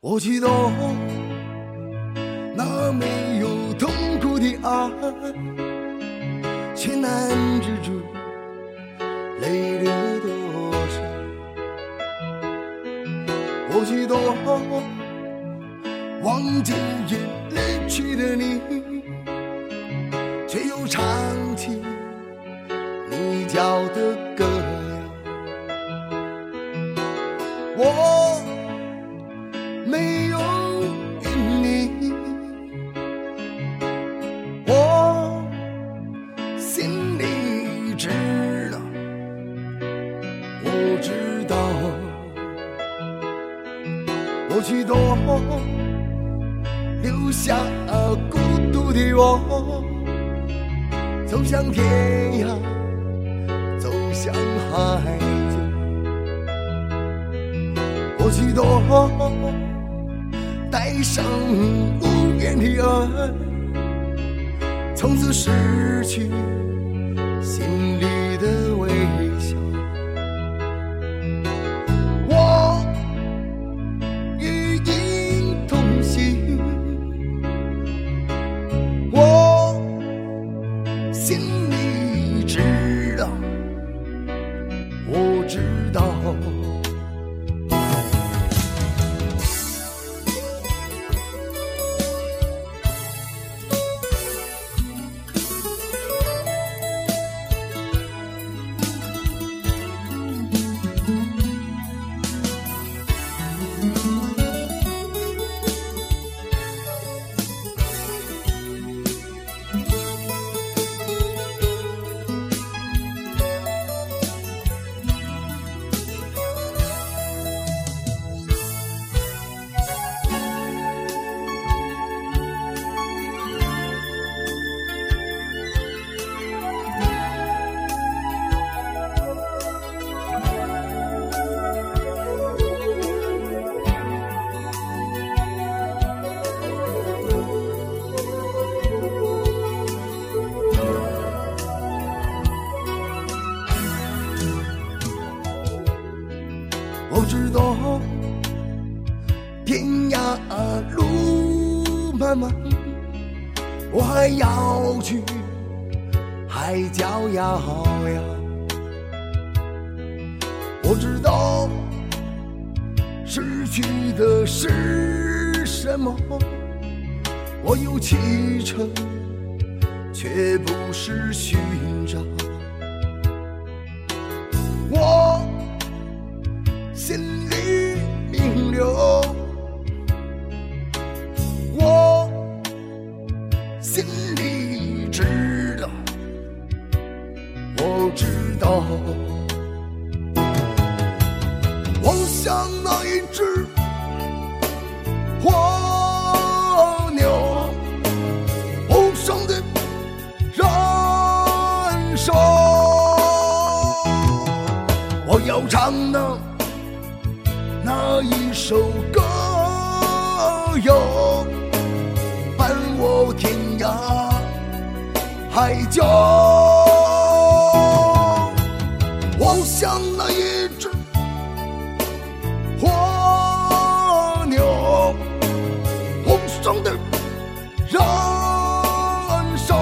我知道那没有痛苦的爱，却难止住泪流多少。我知道忘记已离去的你，却又唱起你教的歌谣。我。道，我去多留下孤独的我，走向天涯，走向海角，我去多。带上无言的爱，从此失去路漫漫，我还要去海角遥遥。我知道失去的是什么，我有启程，却不是寻找。心里知道，我知道，我像那一只蜗牛，无声的燃烧，我要唱的。那一首歌谣，天涯海角。我像那一只火牛，红烧的燃烧。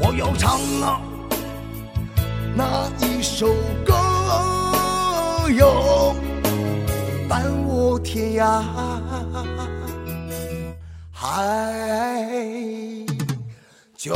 我要唱啊，那一首歌。有伴我天涯爱就